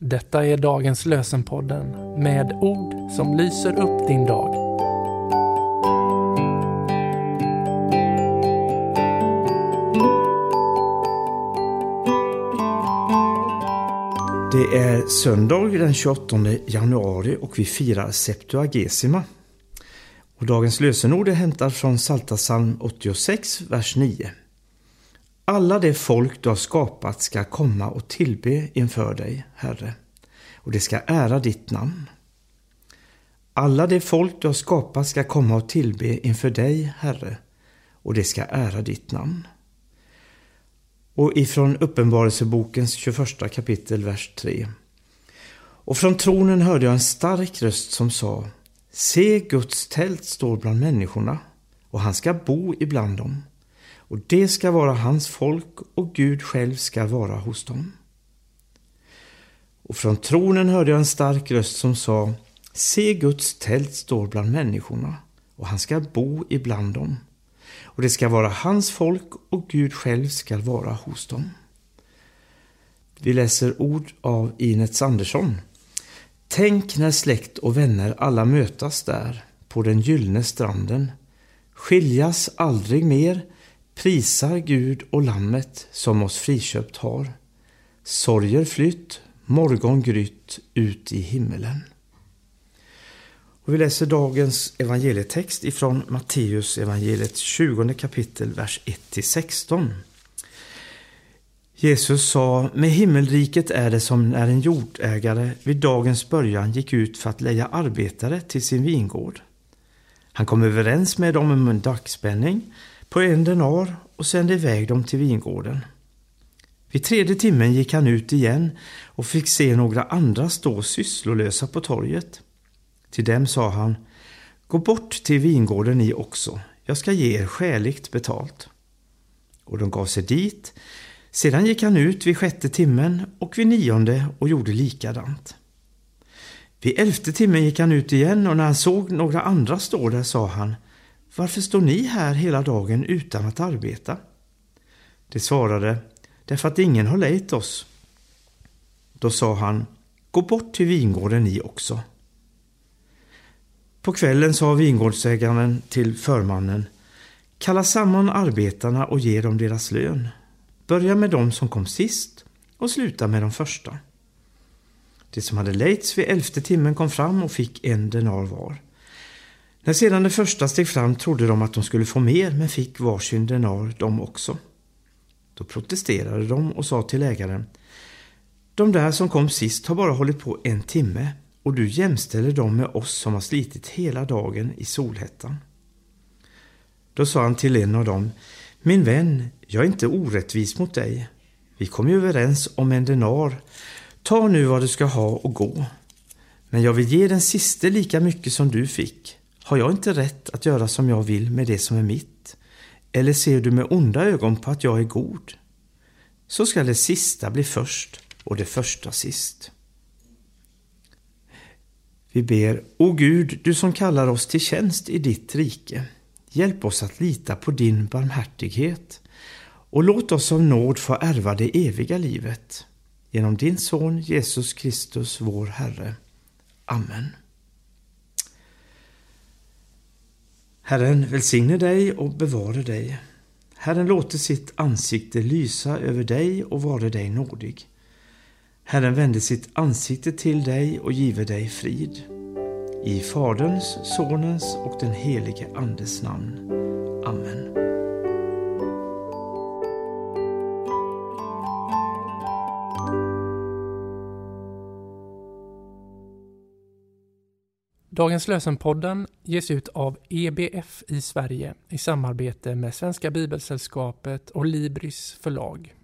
Detta är dagens lösenpodden med ord som lyser upp din dag. Det är söndag den 28 januari och vi firar Septuagesima. Och dagens lösenord är hämtat från Psaltarpsalm 86, vers 9. Alla det folk du har skapat ska komma och tillbe inför dig, Herre, och det ska ära ditt namn. Alla det folk du har skapat ska komma och tillbe inför dig, Herre, och det ska ära ditt namn. Och ifrån Uppenbarelsebokens 21 kapitel, vers 3. Och från tronen hörde jag en stark röst som sa Se, Guds tält står bland människorna och han ska bo ibland dem och det ska vara hans folk och Gud själv ska vara hos dem. Och från tronen hörde jag en stark röst som sa Se, Guds tält står bland människorna och han ska bo ibland dem. Och det ska vara hans folk och Gud själv ska vara hos dem. Vi läser ord av Inets Andersson. Tänk när släkt och vänner alla mötas där på den gyllene stranden. Skiljas aldrig mer prisar Gud och Lammet som oss friköpt har. Sorger flytt, morgon grytt ut i himmelen. Och vi läser dagens evangelietext ifrån Matteus evangeliet 20 kapitel, vers 1-16. Jesus sa, med himmelriket är det som när en jordägare vid dagens början gick ut för att leja arbetare till sin vingård. Han kom överens med dem om en dagspänning på en denar och sände iväg dem till vingården. Vid tredje timmen gick han ut igen och fick se några andra stå sysslolösa på torget. Till dem sa han, gå bort till vingården ni också, jag ska ge er skäligt betalt. Och de gav sig dit. Sedan gick han ut vid sjätte timmen och vid nionde och gjorde likadant. Vid elfte timmen gick han ut igen och när han såg några andra stå där sa han, varför står ni här hela dagen utan att arbeta? De svarade, därför att ingen har lejt oss. Då sa han, gå bort till vingården ni också. På kvällen sa vingårdsägaren till förmannen, kalla samman arbetarna och ge dem deras lön. Börja med dem som kom sist och sluta med de första. De som hade lejts vid elfte timmen kom fram och fick en denar var. När sedan det första steg fram trodde de att de skulle få mer men fick varsin denar de också. Då protesterade de och sa till ägaren De där som kom sist har bara hållit på en timme och du jämställer dem med oss som har slitit hela dagen i solhettan. Då sa han till en av dem Min vän, jag är inte orättvis mot dig. Vi kom ju överens om en denar. Ta nu vad du ska ha och gå. Men jag vill ge den siste lika mycket som du fick. Har jag inte rätt att göra som jag vill med det som är mitt? Eller ser du med onda ögon på att jag är god? Så skall det sista bli först och det första sist. Vi ber, O Gud, du som kallar oss till tjänst i ditt rike. Hjälp oss att lita på din barmhärtighet och låt oss av nåd få ärva det eviga livet. Genom din son Jesus Kristus, vår Herre. Amen. Herren välsigne dig och bevare dig. Herren låter sitt ansikte lysa över dig och vare dig nådig. Herren vände sitt ansikte till dig och give dig frid. I Faderns, Sonens och den helige Andes namn. Amen. Dagens lösenpodden ges ut av EBF i Sverige i samarbete med Svenska Bibelsällskapet och Libris förlag.